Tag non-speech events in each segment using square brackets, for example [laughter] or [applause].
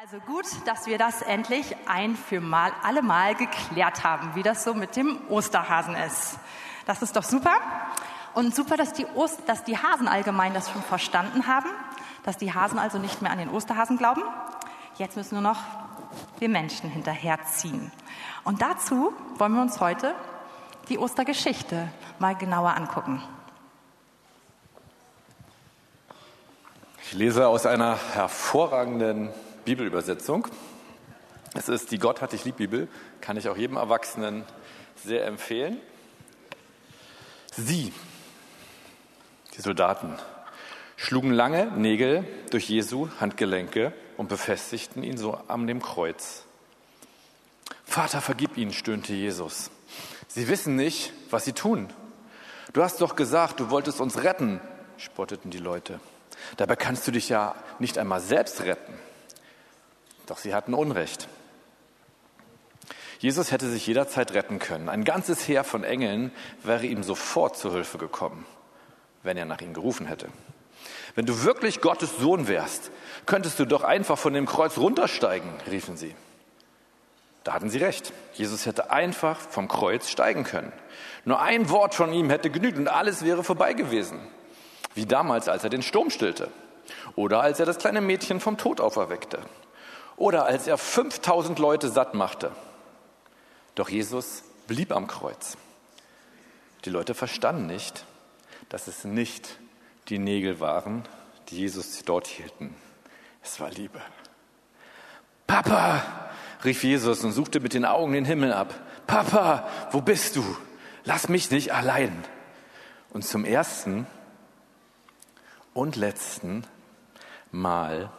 Also gut, dass wir das endlich ein für mal alle Mal geklärt haben, wie das so mit dem Osterhasen ist. Das ist doch super. Und super, dass die, Ost dass die Hasen allgemein das schon verstanden haben, dass die Hasen also nicht mehr an den Osterhasen glauben. Jetzt müssen nur noch wir Menschen hinterherziehen. Und dazu wollen wir uns heute die Ostergeschichte mal genauer angucken. Ich lese aus einer hervorragenden Bibelübersetzung. Es ist die Gott hat dich lieb Bibel, kann ich auch jedem Erwachsenen sehr empfehlen. Sie, die Soldaten, schlugen lange Nägel durch Jesu Handgelenke und befestigten ihn so an dem Kreuz. Vater, vergib ihnen, stöhnte Jesus. Sie wissen nicht, was sie tun. Du hast doch gesagt, du wolltest uns retten, spotteten die Leute. Dabei kannst du dich ja nicht einmal selbst retten. Doch sie hatten Unrecht. Jesus hätte sich jederzeit retten können. Ein ganzes Heer von Engeln wäre ihm sofort zu Hilfe gekommen, wenn er nach ihm gerufen hätte. Wenn du wirklich Gottes Sohn wärst, könntest du doch einfach von dem Kreuz runtersteigen, riefen sie. Da hatten sie recht. Jesus hätte einfach vom Kreuz steigen können. Nur ein Wort von ihm hätte genügt und alles wäre vorbei gewesen. Wie damals, als er den Sturm stillte. Oder als er das kleine Mädchen vom Tod auferweckte. Oder als er 5000 Leute satt machte. Doch Jesus blieb am Kreuz. Die Leute verstanden nicht, dass es nicht die Nägel waren, die Jesus dort hielten. Es war Liebe. Papa, rief Jesus und suchte mit den Augen den Himmel ab. Papa, wo bist du? Lass mich nicht allein. Und zum ersten und letzten Mal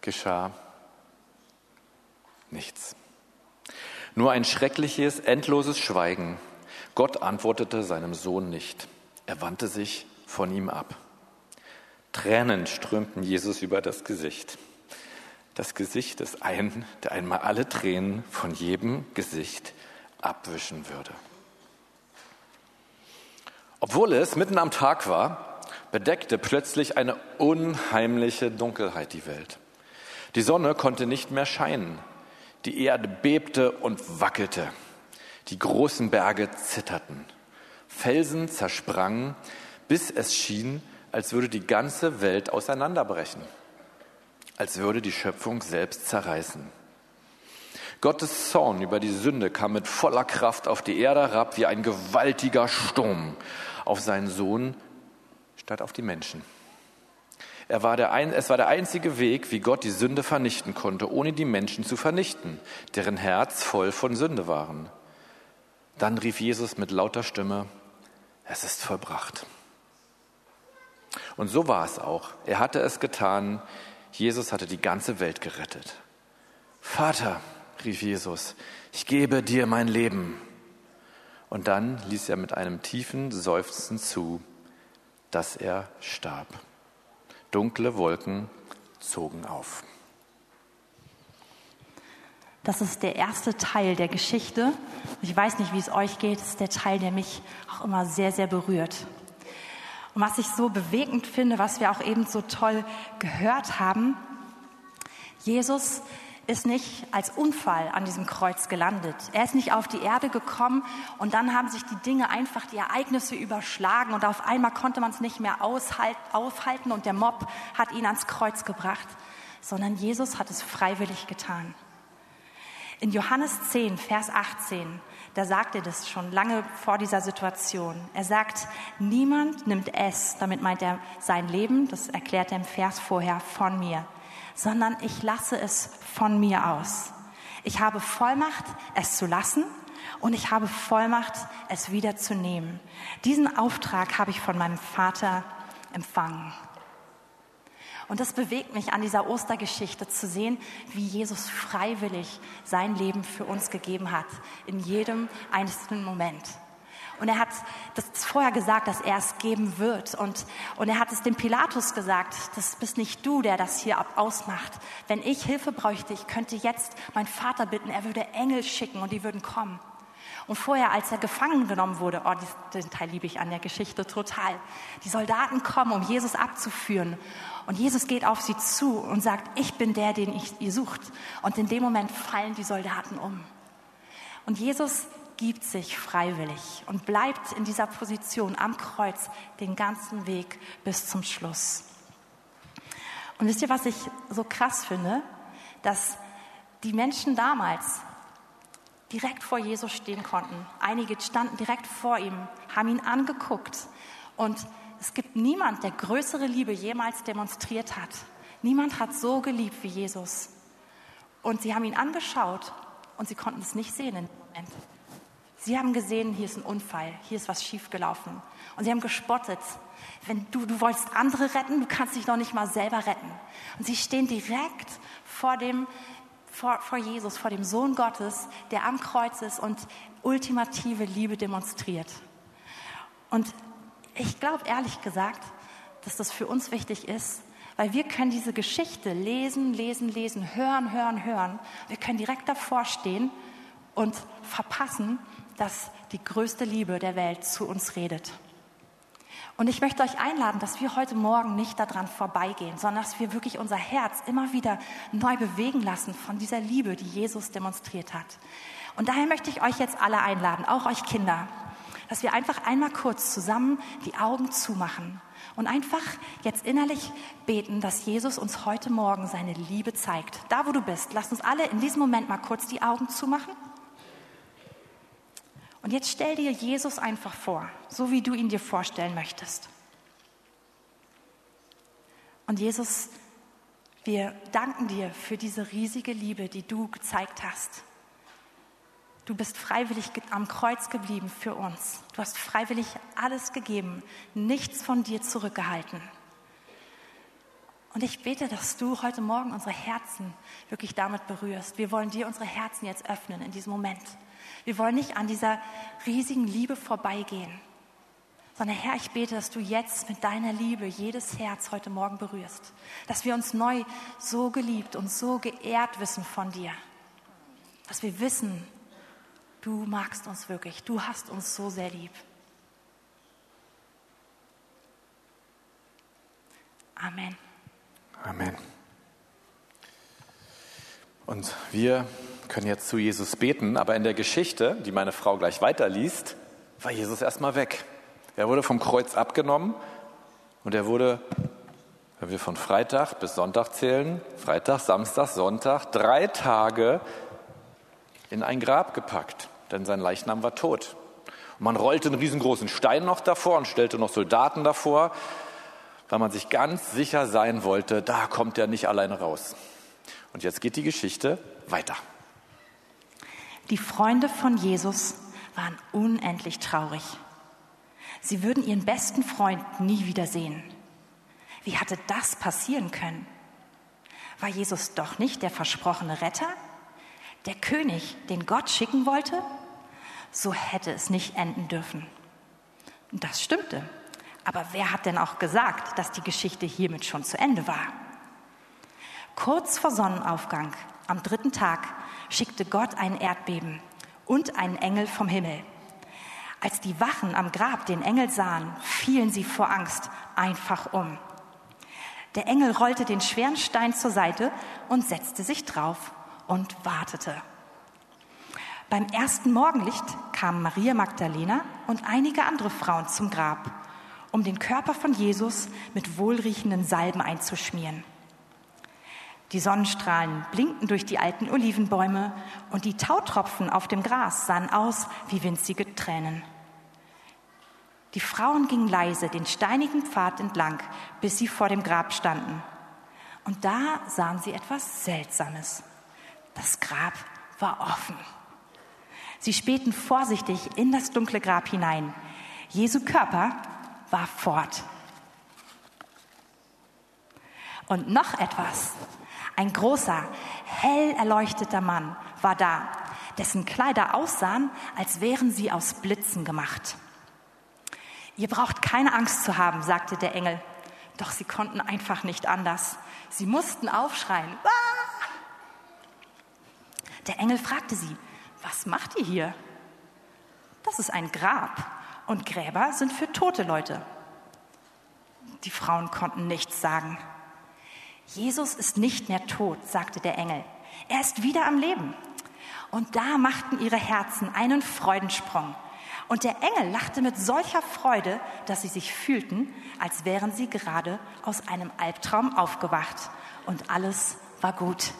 geschah Nichts. Nur ein schreckliches, endloses Schweigen. Gott antwortete seinem Sohn nicht. Er wandte sich von ihm ab. Tränen strömten Jesus über das Gesicht. Das Gesicht des einen, der einmal alle Tränen von jedem Gesicht abwischen würde. Obwohl es mitten am Tag war, bedeckte plötzlich eine unheimliche Dunkelheit die Welt. Die Sonne konnte nicht mehr scheinen. Die Erde bebte und wackelte. Die großen Berge zitterten. Felsen zersprangen, bis es schien, als würde die ganze Welt auseinanderbrechen. Als würde die Schöpfung selbst zerreißen. Gottes Zorn über die Sünde kam mit voller Kraft auf die Erde herab wie ein gewaltiger Sturm auf seinen Sohn statt auf die Menschen. Er war der ein, es war der einzige Weg, wie Gott die Sünde vernichten konnte, ohne die Menschen zu vernichten, deren Herz voll von Sünde waren. Dann rief Jesus mit lauter Stimme, es ist vollbracht. Und so war es auch. Er hatte es getan. Jesus hatte die ganze Welt gerettet. Vater, rief Jesus, ich gebe dir mein Leben. Und dann ließ er mit einem tiefen Seufzen zu, dass er starb. Dunkle Wolken zogen auf. Das ist der erste Teil der Geschichte. Ich weiß nicht, wie es euch geht. Das ist der Teil, der mich auch immer sehr, sehr berührt. Und was ich so bewegend finde, was wir auch eben so toll gehört haben, Jesus ist nicht als Unfall an diesem Kreuz gelandet. Er ist nicht auf die Erde gekommen und dann haben sich die Dinge einfach, die Ereignisse überschlagen und auf einmal konnte man es nicht mehr aufhalten und der Mob hat ihn ans Kreuz gebracht, sondern Jesus hat es freiwillig getan. In Johannes 10, Vers 18, da sagt er das schon lange vor dieser Situation. Er sagt, niemand nimmt es, damit meint er sein Leben, das erklärt er im Vers vorher, von mir sondern ich lasse es von mir aus. Ich habe Vollmacht, es zu lassen und ich habe Vollmacht, es wieder zu nehmen. Diesen Auftrag habe ich von meinem Vater empfangen. Und das bewegt mich an dieser Ostergeschichte zu sehen, wie Jesus freiwillig sein Leben für uns gegeben hat, in jedem einzelnen Moment. Und er hat das vorher gesagt, dass er es geben wird. Und, und er hat es dem Pilatus gesagt, das bist nicht du, der das hier ausmacht. Wenn ich Hilfe bräuchte, ich könnte jetzt meinen Vater bitten, er würde Engel schicken und die würden kommen. Und vorher, als er gefangen genommen wurde, oh, den Teil liebe ich an der Geschichte total. Die Soldaten kommen, um Jesus abzuführen. Und Jesus geht auf sie zu und sagt, ich bin der, den ich, ihr sucht. Und in dem Moment fallen die Soldaten um. Und Jesus gibt sich freiwillig und bleibt in dieser Position am Kreuz den ganzen Weg bis zum Schluss. Und wisst ihr, was ich so krass finde? Dass die Menschen damals direkt vor Jesus stehen konnten. Einige standen direkt vor ihm, haben ihn angeguckt. Und es gibt niemand, der größere Liebe jemals demonstriert hat. Niemand hat so geliebt wie Jesus. Und sie haben ihn angeschaut und sie konnten es nicht sehen in dem Moment. Sie haben gesehen, hier ist ein Unfall, hier ist was schiefgelaufen. Und sie haben gespottet. Wenn du, du wolltest andere retten, du kannst dich noch nicht mal selber retten. Und sie stehen direkt vor dem vor, vor Jesus, vor dem Sohn Gottes, der am Kreuz ist und ultimative Liebe demonstriert. Und ich glaube ehrlich gesagt, dass das für uns wichtig ist, weil wir können diese Geschichte lesen, lesen, lesen, hören, hören, hören. Wir können direkt davor stehen und verpassen, dass die größte Liebe der Welt zu uns redet. Und ich möchte euch einladen, dass wir heute Morgen nicht daran vorbeigehen, sondern dass wir wirklich unser Herz immer wieder neu bewegen lassen von dieser Liebe, die Jesus demonstriert hat. Und daher möchte ich euch jetzt alle einladen, auch euch Kinder, dass wir einfach einmal kurz zusammen die Augen zumachen und einfach jetzt innerlich beten, dass Jesus uns heute Morgen seine Liebe zeigt. Da, wo du bist, lass uns alle in diesem Moment mal kurz die Augen zumachen. Und jetzt stell dir Jesus einfach vor, so wie du ihn dir vorstellen möchtest. Und Jesus, wir danken dir für diese riesige Liebe, die du gezeigt hast. Du bist freiwillig am Kreuz geblieben für uns. Du hast freiwillig alles gegeben, nichts von dir zurückgehalten. Und ich bete, dass du heute Morgen unsere Herzen wirklich damit berührst. Wir wollen dir unsere Herzen jetzt öffnen in diesem Moment. Wir wollen nicht an dieser riesigen Liebe vorbeigehen, sondern Herr, ich bete, dass du jetzt mit deiner Liebe jedes Herz heute Morgen berührst, dass wir uns neu so geliebt und so geehrt wissen von dir, dass wir wissen, du magst uns wirklich, du hast uns so sehr lieb. Amen. Amen. Und wir können jetzt zu Jesus beten, aber in der Geschichte, die meine Frau gleich weiterliest, war Jesus erstmal weg. Er wurde vom Kreuz abgenommen und er wurde, wenn wir von Freitag bis Sonntag zählen, Freitag, Samstag, Sonntag, drei Tage in ein Grab gepackt, denn sein Leichnam war tot. Und man rollte einen riesengroßen Stein noch davor und stellte noch Soldaten davor, weil man sich ganz sicher sein wollte, da kommt er nicht alleine raus. Und jetzt geht die Geschichte weiter. Die Freunde von Jesus waren unendlich traurig. Sie würden ihren besten Freund nie wiedersehen. Wie hatte das passieren können? War Jesus doch nicht der versprochene Retter? Der König, den Gott schicken wollte? So hätte es nicht enden dürfen. Das stimmte. Aber wer hat denn auch gesagt, dass die Geschichte hiermit schon zu Ende war? Kurz vor Sonnenaufgang, am dritten Tag, schickte Gott ein Erdbeben und einen Engel vom Himmel. Als die Wachen am Grab den Engel sahen, fielen sie vor Angst einfach um. Der Engel rollte den schweren Stein zur Seite und setzte sich drauf und wartete. Beim ersten Morgenlicht kamen Maria Magdalena und einige andere Frauen zum Grab, um den Körper von Jesus mit wohlriechenden Salben einzuschmieren. Die Sonnenstrahlen blinkten durch die alten Olivenbäume und die Tautropfen auf dem Gras sahen aus wie winzige Tränen. Die Frauen gingen leise den steinigen Pfad entlang, bis sie vor dem Grab standen. Und da sahen sie etwas Seltsames. Das Grab war offen. Sie spähten vorsichtig in das dunkle Grab hinein. Jesu Körper war fort. Und noch etwas. Ein großer, hell erleuchteter Mann war da, dessen Kleider aussahen, als wären sie aus Blitzen gemacht. Ihr braucht keine Angst zu haben, sagte der Engel. Doch sie konnten einfach nicht anders. Sie mussten aufschreien. Ah! Der Engel fragte sie, was macht ihr hier? das ist ein Grab und Gräber sind für tote Leute. Die Frauen konnten nichts sagen. Jesus ist nicht mehr tot, sagte der Engel. Er ist wieder am Leben. Und da machten ihre Herzen einen Freudensprung. Und der Engel lachte mit solcher Freude, dass sie sich fühlten, als wären sie gerade aus einem Albtraum aufgewacht. Und alles war gut.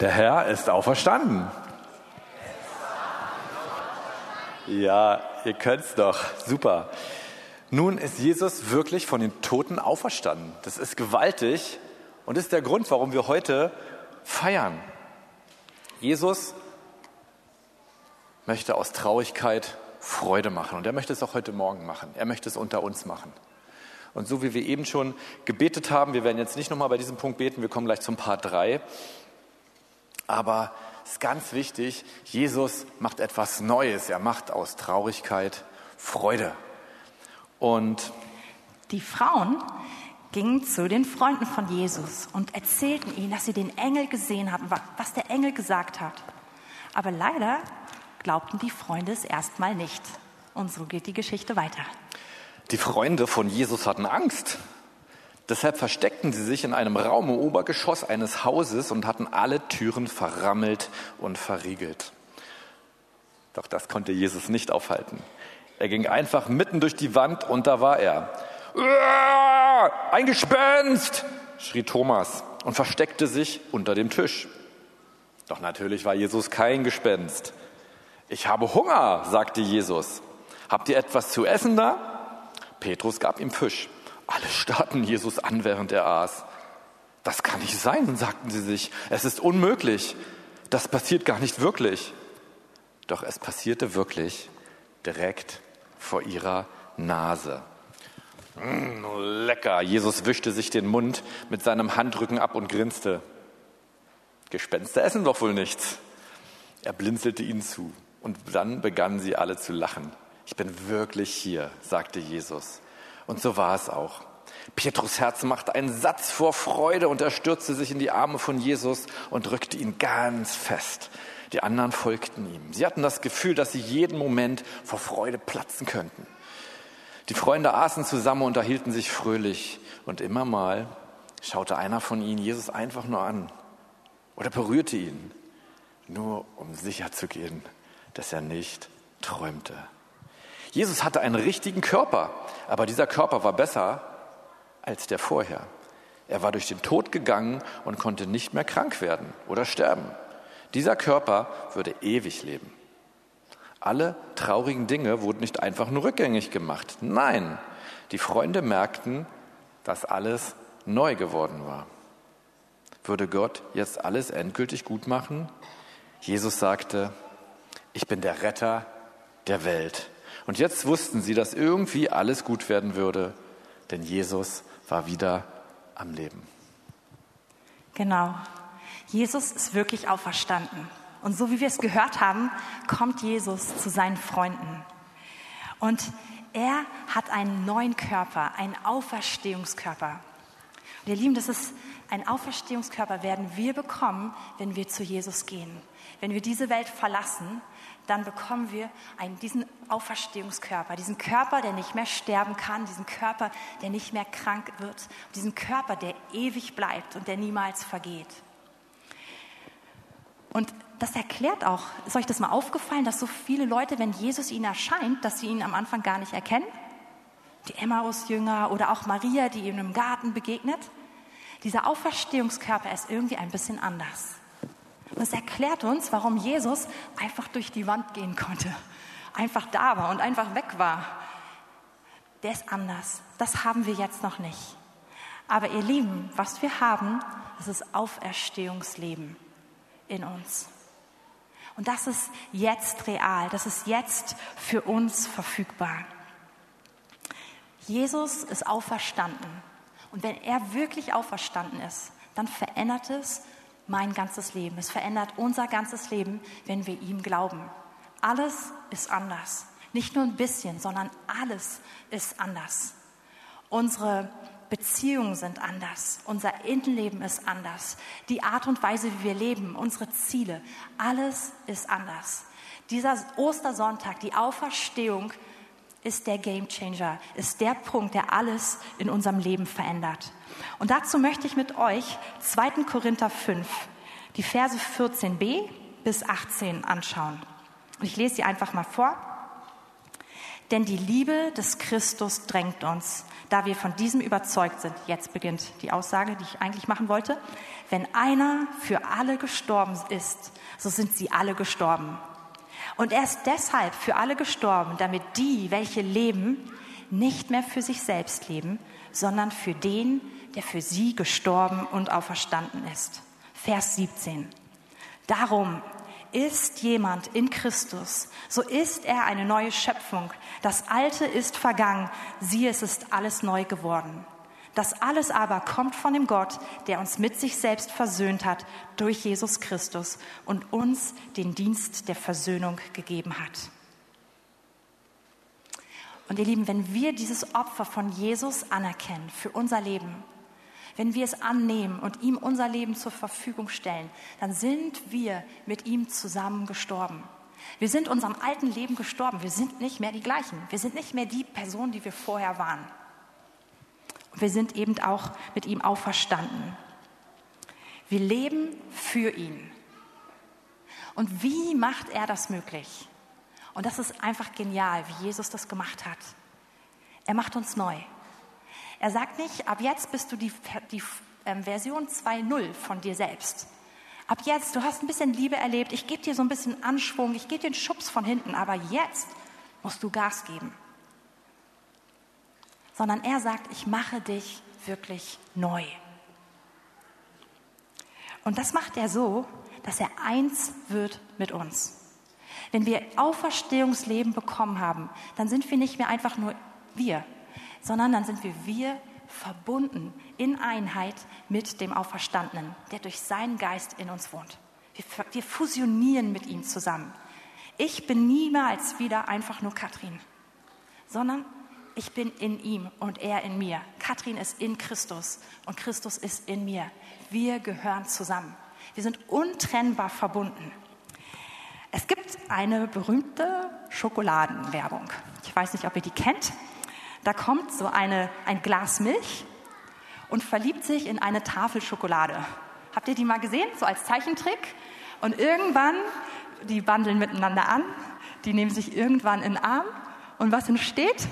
Der Herr ist auferstanden. Ja, ihr könnt's doch. Super. Nun ist Jesus wirklich von den Toten auferstanden. Das ist gewaltig und ist der Grund, warum wir heute feiern. Jesus möchte aus Traurigkeit Freude machen und er möchte es auch heute Morgen machen. Er möchte es unter uns machen. Und so wie wir eben schon gebetet haben, wir werden jetzt nicht nochmal bei diesem Punkt beten, wir kommen gleich zum Part 3. Aber es ist ganz wichtig, Jesus macht etwas Neues. Er macht aus Traurigkeit Freude. Und die Frauen gingen zu den Freunden von Jesus und erzählten ihnen, dass sie den Engel gesehen hatten, was der Engel gesagt hat. Aber leider glaubten die Freunde es erstmal nicht. Und so geht die Geschichte weiter. Die Freunde von Jesus hatten Angst. Deshalb versteckten sie sich in einem Raum im Obergeschoss eines Hauses und hatten alle Türen verrammelt und verriegelt. Doch das konnte Jesus nicht aufhalten. Er ging einfach mitten durch die Wand und da war er. Ein Gespenst! schrie Thomas und versteckte sich unter dem Tisch. Doch natürlich war Jesus kein Gespenst. Ich habe Hunger, sagte Jesus. Habt ihr etwas zu essen da? Petrus gab ihm Fisch. Alle starrten Jesus an, während er aß. Das kann nicht sein, sagten sie sich. Es ist unmöglich. Das passiert gar nicht wirklich. Doch es passierte wirklich direkt vor ihrer Nase. Mmh, lecker. Jesus wischte sich den Mund mit seinem Handrücken ab und grinste. Gespenster essen doch wohl nichts. Er blinzelte ihnen zu und dann begannen sie alle zu lachen. Ich bin wirklich hier, sagte Jesus. Und so war es auch. Petrus Herz machte einen Satz vor Freude und er stürzte sich in die Arme von Jesus und drückte ihn ganz fest. Die anderen folgten ihm. Sie hatten das Gefühl, dass sie jeden Moment vor Freude platzen könnten. Die Freunde aßen zusammen, unterhielten sich fröhlich und immer mal schaute einer von ihnen Jesus einfach nur an oder berührte ihn, nur um sicher zu gehen, dass er nicht träumte. Jesus hatte einen richtigen Körper, aber dieser Körper war besser als der vorher. Er war durch den Tod gegangen und konnte nicht mehr krank werden oder sterben. Dieser Körper würde ewig leben. Alle traurigen Dinge wurden nicht einfach nur rückgängig gemacht. Nein, die Freunde merkten, dass alles neu geworden war. Würde Gott jetzt alles endgültig gut machen? Jesus sagte, ich bin der Retter der Welt. Und jetzt wussten sie, dass irgendwie alles gut werden würde, denn Jesus war wieder am Leben. Genau. Jesus ist wirklich auferstanden. Und so wie wir es gehört haben, kommt Jesus zu seinen Freunden. Und er hat einen neuen Körper, einen Auferstehungskörper. Und ihr Lieben, das ist ein Auferstehungskörper werden wir bekommen, wenn wir zu Jesus gehen. Wenn wir diese Welt verlassen, dann bekommen wir einen, diesen Auferstehungskörper, diesen Körper, der nicht mehr sterben kann, diesen Körper, der nicht mehr krank wird, diesen Körper, der ewig bleibt und der niemals vergeht. Und das erklärt auch, ist euch das mal aufgefallen, dass so viele Leute, wenn Jesus ihnen erscheint, dass sie ihn am Anfang gar nicht erkennen? Die Emmaus-Jünger oder auch Maria, die ihm im Garten begegnet. Dieser Auferstehungskörper ist irgendwie ein bisschen anders. Und es erklärt uns, warum Jesus einfach durch die Wand gehen konnte, einfach da war und einfach weg war. Der ist anders. Das haben wir jetzt noch nicht. Aber ihr Lieben, was wir haben, das ist Auferstehungsleben in uns. Und das ist jetzt real, das ist jetzt für uns verfügbar. Jesus ist auferstanden. Und wenn er wirklich auferstanden ist, dann verändert es mein ganzes Leben. Es verändert unser ganzes Leben, wenn wir ihm glauben. Alles ist anders. Nicht nur ein bisschen, sondern alles ist anders. Unsere Beziehungen sind anders, unser Innenleben ist anders, die Art und Weise, wie wir leben, unsere Ziele, alles ist anders. Dieser Ostersonntag, die Auferstehung, ist der Gamechanger, ist der Punkt, der alles in unserem Leben verändert. Und dazu möchte ich mit euch 2. Korinther 5, die Verse 14b bis 18 anschauen. Und ich lese sie einfach mal vor. Denn die Liebe des Christus drängt uns, da wir von diesem überzeugt sind. Jetzt beginnt die Aussage, die ich eigentlich machen wollte. Wenn einer für alle gestorben ist, so sind sie alle gestorben. Und er ist deshalb für alle gestorben, damit die, welche leben, nicht mehr für sich selbst leben, sondern für den, der für sie gestorben und auferstanden ist. Vers 17. Darum ist jemand in Christus, so ist er eine neue Schöpfung. Das Alte ist vergangen, siehe, es ist alles neu geworden. Das alles aber kommt von dem Gott, der uns mit sich selbst versöhnt hat durch Jesus Christus und uns den Dienst der Versöhnung gegeben hat. Und ihr Lieben, wenn wir dieses Opfer von Jesus anerkennen für unser Leben, wenn wir es annehmen und ihm unser Leben zur Verfügung stellen, dann sind wir mit ihm zusammen gestorben. Wir sind unserem alten Leben gestorben. Wir sind nicht mehr die gleichen. Wir sind nicht mehr die Person, die wir vorher waren. Und wir sind eben auch mit ihm auferstanden. Wir leben für ihn. Und wie macht er das möglich? Und das ist einfach genial, wie Jesus das gemacht hat. Er macht uns neu. Er sagt nicht, ab jetzt bist du die, die ähm, Version 2.0 von dir selbst. Ab jetzt, du hast ein bisschen Liebe erlebt, ich gebe dir so ein bisschen Anschwung, ich gebe dir einen Schubs von hinten, aber jetzt musst du Gas geben. Sondern er sagt, ich mache dich wirklich neu. Und das macht er so, dass er eins wird mit uns. Wenn wir Auferstehungsleben bekommen haben, dann sind wir nicht mehr einfach nur wir, sondern dann sind wir wir verbunden in Einheit mit dem Auferstandenen, der durch seinen Geist in uns wohnt. Wir, wir fusionieren mit ihm zusammen. Ich bin niemals wieder einfach nur Katrin, sondern ich bin in ihm und er in mir. Katrin ist in Christus und Christus ist in mir. Wir gehören zusammen. Wir sind untrennbar verbunden. Es gibt eine berühmte Schokoladenwerbung. Ich weiß nicht, ob ihr die kennt. Da kommt so eine, ein Glas Milch und verliebt sich in eine Tafel Schokolade. Habt ihr die mal gesehen, so als Zeichentrick? Und irgendwann, die wandeln miteinander an, die nehmen sich irgendwann in den Arm. Und was entsteht?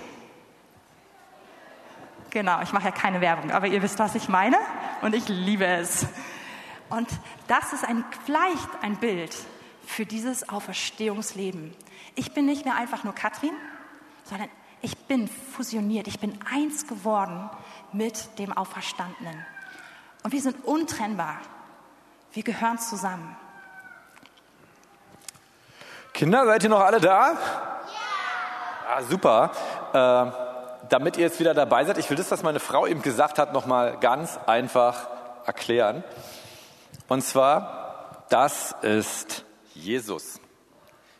Genau, ich mache ja keine Werbung, aber ihr wisst, was ich meine. Und ich liebe es. Und das ist ein, vielleicht ein Bild für dieses Auferstehungsleben. Ich bin nicht mehr einfach nur Katrin, sondern ich bin fusioniert, ich bin eins geworden mit dem Auferstandenen. Und wir sind untrennbar. Wir gehören zusammen. Kinder, seid ihr noch alle da? Ja! Ah, super. Äh, damit ihr jetzt wieder dabei seid, ich will das, was meine Frau eben gesagt hat, nochmal ganz einfach erklären. Und zwar, das ist Jesus.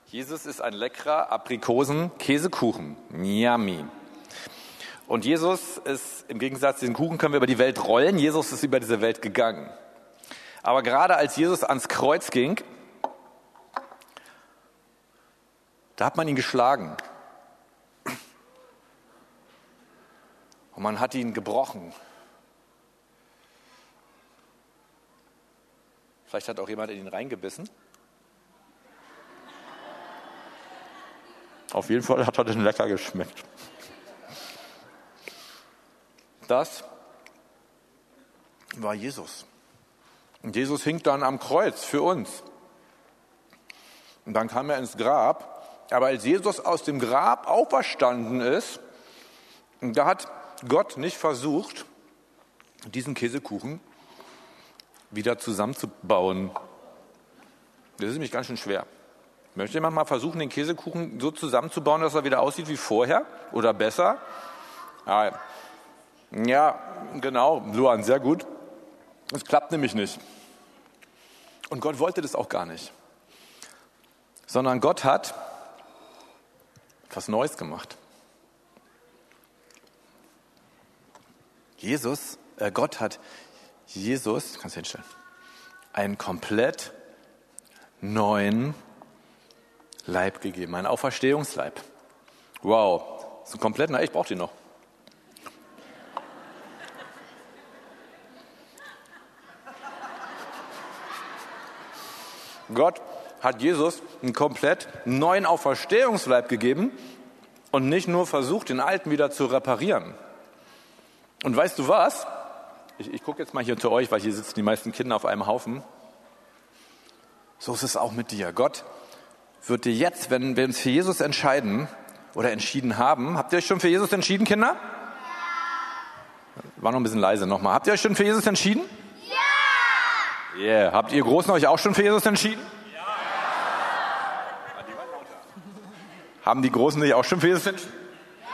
Jesus ist ein leckerer Aprikosen-Käsekuchen. Yummy. Und Jesus ist, im Gegensatz zu den Kuchen können wir über die Welt rollen. Jesus ist über diese Welt gegangen. Aber gerade als Jesus ans Kreuz ging, da hat man ihn geschlagen. Und man hat ihn gebrochen. Vielleicht hat auch jemand in ihn reingebissen. Auf jeden Fall hat er den lecker geschmeckt. Das war Jesus. Und Jesus hing dann am Kreuz für uns. Und dann kam er ins Grab. Aber als Jesus aus dem Grab auferstanden ist, da hat Gott nicht versucht, diesen Käsekuchen wieder zusammenzubauen. Das ist nämlich ganz schön schwer. Möchte jemand mal versuchen, den Käsekuchen so zusammenzubauen, dass er wieder aussieht wie vorher oder besser? Ah, ja, genau, Luan, sehr gut. Es klappt nämlich nicht. Und Gott wollte das auch gar nicht. Sondern Gott hat etwas Neues gemacht. Jesus, äh, Gott hat Jesus, kannst du hinstellen, einen komplett neuen Leib gegeben, einen Auferstehungsleib. Wow, so ein komplett, na, ich brauche den noch. Gott hat Jesus einen komplett neuen Auferstehungsleib gegeben und nicht nur versucht, den alten wieder zu reparieren. Und weißt du was? Ich, ich gucke jetzt mal hier zu euch, weil hier sitzen die meisten Kinder auf einem Haufen. So ist es auch mit dir. Gott wird dir jetzt, wenn wir uns für Jesus entscheiden oder entschieden haben, habt ihr euch schon für Jesus entschieden, Kinder? War noch ein bisschen leise nochmal. Habt ihr euch schon für Jesus entschieden? Ja! Yeah. Habt ihr Großen euch auch schon für Jesus entschieden? Ja! Haben die Großen sich auch schon für Jesus entschieden? Ja!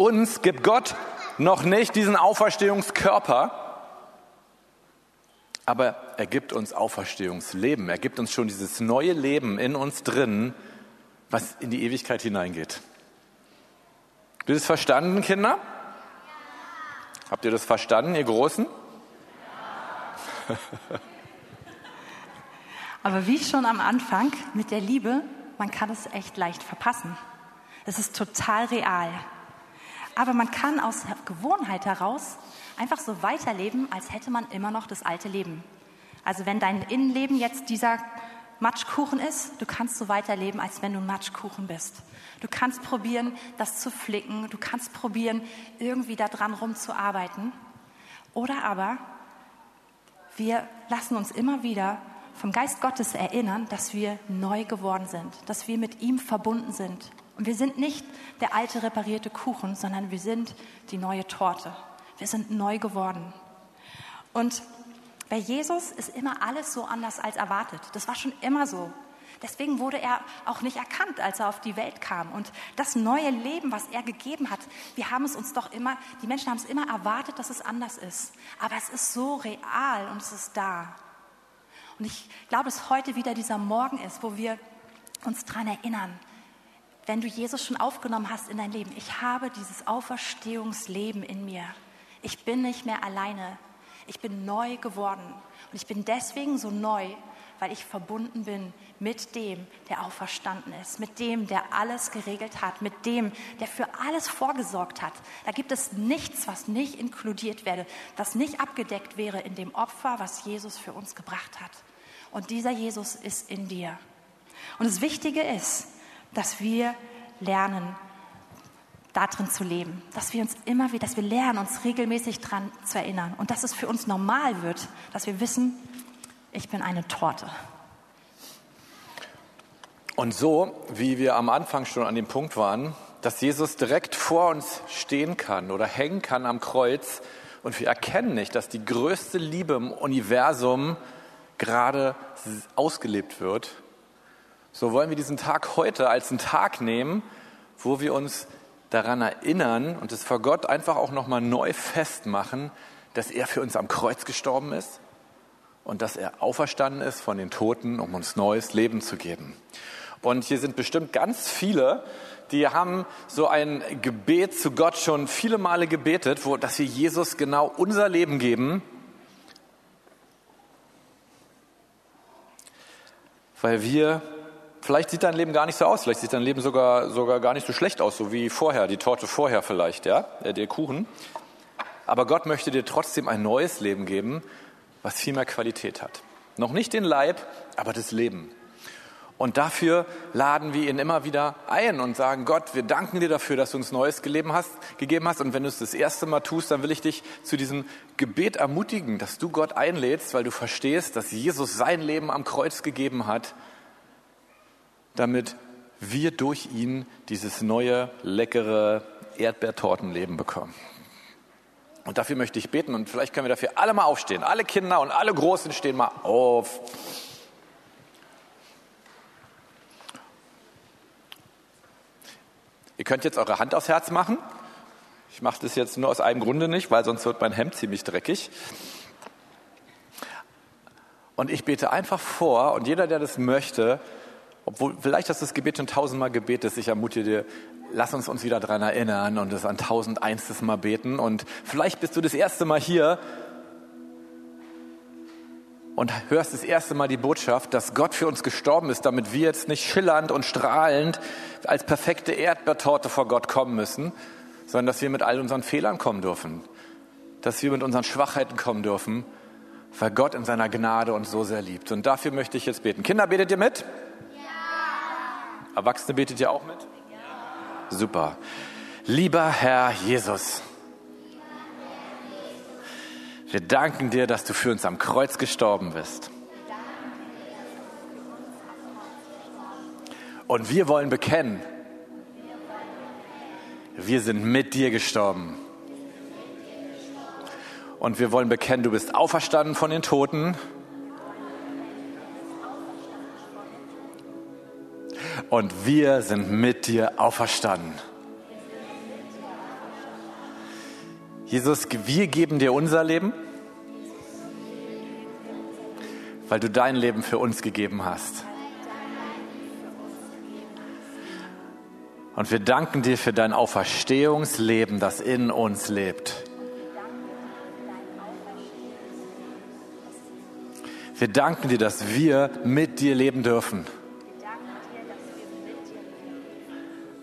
Uns gibt Gott noch nicht diesen Auferstehungskörper, aber er gibt uns Auferstehungsleben. Er gibt uns schon dieses neue Leben in uns drin, was in die Ewigkeit hineingeht. Habt ihr das verstanden, Kinder? Habt ihr das verstanden, ihr Großen? [laughs] Aber wie schon am Anfang mit der Liebe, man kann es echt leicht verpassen. Es ist total real. Aber man kann aus Gewohnheit heraus einfach so weiterleben, als hätte man immer noch das alte Leben. Also wenn dein Innenleben jetzt dieser Matschkuchen ist, du kannst so weiterleben, als wenn du Matschkuchen bist. Du kannst probieren, das zu flicken, du kannst probieren, irgendwie daran rumzuarbeiten. Oder aber wir lassen uns immer wieder vom Geist Gottes erinnern, dass wir neu geworden sind, dass wir mit ihm verbunden sind. Und wir sind nicht der alte reparierte Kuchen, sondern wir sind die neue Torte. Wir sind neu geworden. Und bei Jesus ist immer alles so anders als erwartet. Das war schon immer so. Deswegen wurde er auch nicht erkannt, als er auf die Welt kam. Und das neue Leben, was er gegeben hat, wir haben es uns doch immer, die Menschen haben es immer erwartet, dass es anders ist. Aber es ist so real und es ist da. Und ich glaube, dass heute wieder dieser Morgen ist, wo wir uns daran erinnern, wenn du Jesus schon aufgenommen hast in dein Leben, ich habe dieses Auferstehungsleben in mir. Ich bin nicht mehr alleine. Ich bin neu geworden. Und ich bin deswegen so neu, weil ich verbunden bin mit dem, der auferstanden ist, mit dem, der alles geregelt hat, mit dem, der für alles vorgesorgt hat. Da gibt es nichts, was nicht inkludiert werde, was nicht abgedeckt wäre in dem Opfer, was Jesus für uns gebracht hat. Und dieser Jesus ist in dir. Und das Wichtige ist, dass wir lernen, darin zu leben, dass wir uns immer wieder, dass wir lernen, uns regelmäßig daran zu erinnern. Und dass es für uns normal wird, dass wir wissen, ich bin eine Torte. Und so, wie wir am Anfang schon an dem Punkt waren, dass Jesus direkt vor uns stehen kann oder hängen kann am Kreuz. Und wir erkennen nicht, dass die größte Liebe im Universum gerade ausgelebt wird, so wollen wir diesen Tag heute als einen Tag nehmen, wo wir uns daran erinnern und es vor Gott einfach auch nochmal neu festmachen, dass er für uns am Kreuz gestorben ist und dass er auferstanden ist von den Toten, um uns neues Leben zu geben. Und hier sind bestimmt ganz viele, die haben so ein Gebet zu Gott schon viele Male gebetet, wo, dass wir Jesus genau unser Leben geben, weil wir Vielleicht sieht dein Leben gar nicht so aus, vielleicht sieht dein Leben sogar, sogar gar nicht so schlecht aus, so wie vorher, die Torte vorher vielleicht, ja, äh, der Kuchen. Aber Gott möchte dir trotzdem ein neues Leben geben, was viel mehr Qualität hat. Noch nicht den Leib, aber das Leben. Und dafür laden wir ihn immer wieder ein und sagen, Gott, wir danken dir dafür, dass du uns Neues hast, gegeben hast. Und wenn du es das erste Mal tust, dann will ich dich zu diesem Gebet ermutigen, dass du Gott einlädst, weil du verstehst, dass Jesus sein Leben am Kreuz gegeben hat, damit wir durch ihn dieses neue, leckere Erdbeertortenleben bekommen. Und dafür möchte ich beten und vielleicht können wir dafür alle mal aufstehen. Alle Kinder und alle Großen stehen mal auf. Ihr könnt jetzt eure Hand aufs Herz machen. Ich mache das jetzt nur aus einem Grunde nicht, weil sonst wird mein Hemd ziemlich dreckig. Und ich bete einfach vor und jeder, der das möchte, obwohl vielleicht hast du das Gebet schon tausendmal gebetet, ich ermutige dir, lass uns uns wieder daran erinnern und es an tausend einstes Mal beten. Und vielleicht bist du das erste Mal hier und hörst das erste Mal die Botschaft, dass Gott für uns gestorben ist, damit wir jetzt nicht schillernd und strahlend als perfekte Erdbeertorte vor Gott kommen müssen, sondern dass wir mit all unseren Fehlern kommen dürfen, dass wir mit unseren Schwachheiten kommen dürfen, weil Gott in seiner Gnade uns so sehr liebt. Und dafür möchte ich jetzt beten. Kinder, betet ihr mit? Erwachsene betet ihr auch mit? Super. Lieber Herr Jesus, wir danken dir, dass du für uns am Kreuz gestorben bist. Und wir wollen bekennen, wir sind mit dir gestorben. Und wir wollen bekennen, du bist auferstanden von den Toten. Und wir sind mit dir auferstanden. Jesus, wir geben dir unser Leben, weil du dein Leben für uns gegeben hast. Und wir danken dir für dein Auferstehungsleben, das in uns lebt. Wir danken dir, dass wir mit dir leben dürfen.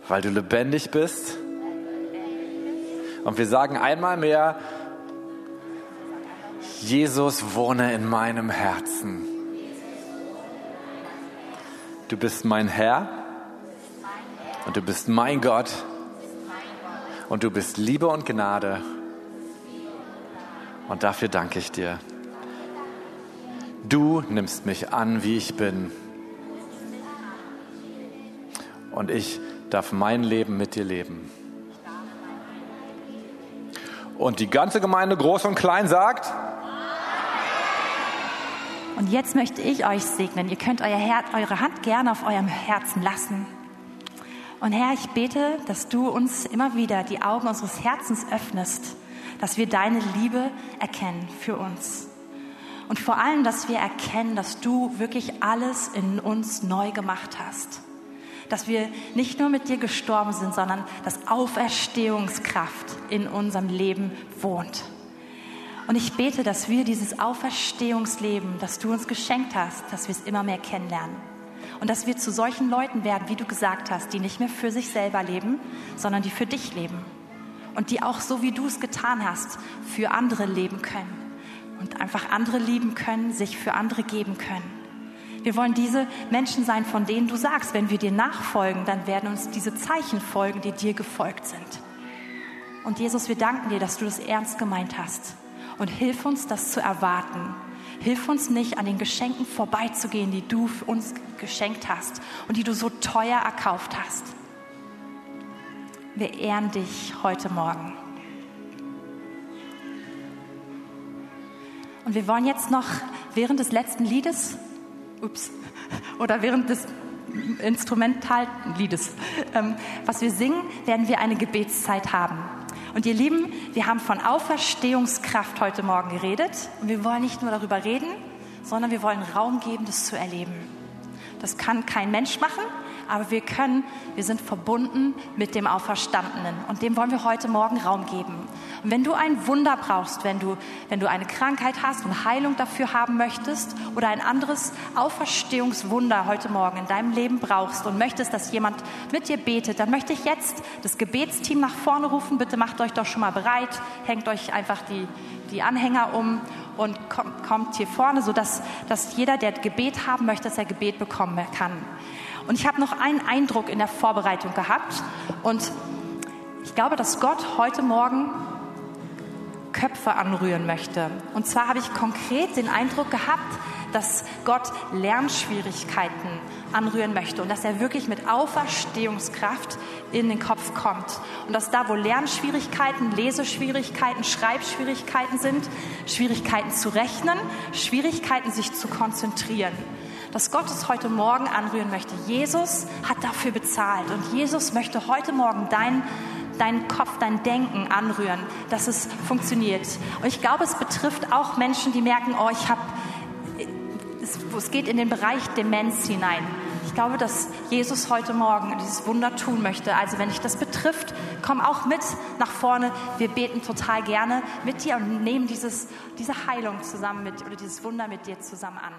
Weil du lebendig bist und wir sagen einmal mehr, Jesus wohne in meinem Herzen. Du bist mein Herr und du bist mein Gott und du bist Liebe und Gnade. Und dafür danke ich dir. Du nimmst mich an, wie ich bin. Und ich darf mein Leben mit dir leben. Und die ganze Gemeinde, groß und klein, sagt. Und jetzt möchte ich euch segnen. Ihr könnt euer Herz, eure Hand gerne auf eurem Herzen lassen. Und Herr, ich bete, dass du uns immer wieder die Augen unseres Herzens öffnest, dass wir deine Liebe erkennen für uns. Und vor allem, dass wir erkennen, dass du wirklich alles in uns neu gemacht hast dass wir nicht nur mit dir gestorben sind, sondern dass Auferstehungskraft in unserem Leben wohnt. Und ich bete, dass wir dieses Auferstehungsleben, das du uns geschenkt hast, dass wir es immer mehr kennenlernen. Und dass wir zu solchen Leuten werden, wie du gesagt hast, die nicht mehr für sich selber leben, sondern die für dich leben. Und die auch so, wie du es getan hast, für andere leben können. Und einfach andere lieben können, sich für andere geben können. Wir wollen diese Menschen sein, von denen du sagst, wenn wir dir nachfolgen, dann werden uns diese Zeichen folgen, die dir gefolgt sind. Und Jesus, wir danken dir, dass du das ernst gemeint hast. Und hilf uns, das zu erwarten. Hilf uns nicht, an den Geschenken vorbeizugehen, die du für uns geschenkt hast und die du so teuer erkauft hast. Wir ehren dich heute Morgen. Und wir wollen jetzt noch während des letzten Liedes ups, oder während des Instrumentalliedes, ähm, was wir singen, werden wir eine Gebetszeit haben. Und ihr Lieben, wir haben von Auferstehungskraft heute Morgen geredet. Und wir wollen nicht nur darüber reden, sondern wir wollen Raum geben, das zu erleben. Das kann kein Mensch machen, aber wir können, wir sind verbunden mit dem Auferstandenen und dem wollen wir heute Morgen Raum geben. Und wenn du ein Wunder brauchst, wenn du, wenn du eine Krankheit hast und Heilung dafür haben möchtest oder ein anderes Auferstehungswunder heute Morgen in deinem Leben brauchst und möchtest, dass jemand mit dir betet, dann möchte ich jetzt das Gebetsteam nach vorne rufen. Bitte macht euch doch schon mal bereit, hängt euch einfach die, die Anhänger um und kommt, hier vorne, sodass dass jeder, der Gebet haben möchte, dass er Gebet bekommen kann. Und ich habe noch einen Eindruck in der Vorbereitung gehabt. Und ich glaube, dass Gott heute Morgen Köpfe anrühren möchte. Und zwar habe ich konkret den Eindruck gehabt, dass Gott Lernschwierigkeiten anrühren möchte und dass er wirklich mit Auferstehungskraft in den Kopf kommt. Und dass da, wo Lernschwierigkeiten, Leseschwierigkeiten, Schreibschwierigkeiten sind, Schwierigkeiten zu rechnen, Schwierigkeiten sich zu konzentrieren, dass Gott es heute Morgen anrühren möchte. Jesus hat dafür bezahlt und Jesus möchte heute Morgen dein deinen Kopf, dein Denken anrühren, dass es funktioniert. Und ich glaube, es betrifft auch Menschen, die merken, oh, ich habe, es, es geht in den Bereich Demenz hinein glaube, dass Jesus heute Morgen dieses Wunder tun möchte. Also wenn dich das betrifft, komm auch mit nach vorne. Wir beten total gerne mit dir und nehmen dieses, diese Heilung zusammen mit oder dieses Wunder mit dir zusammen an.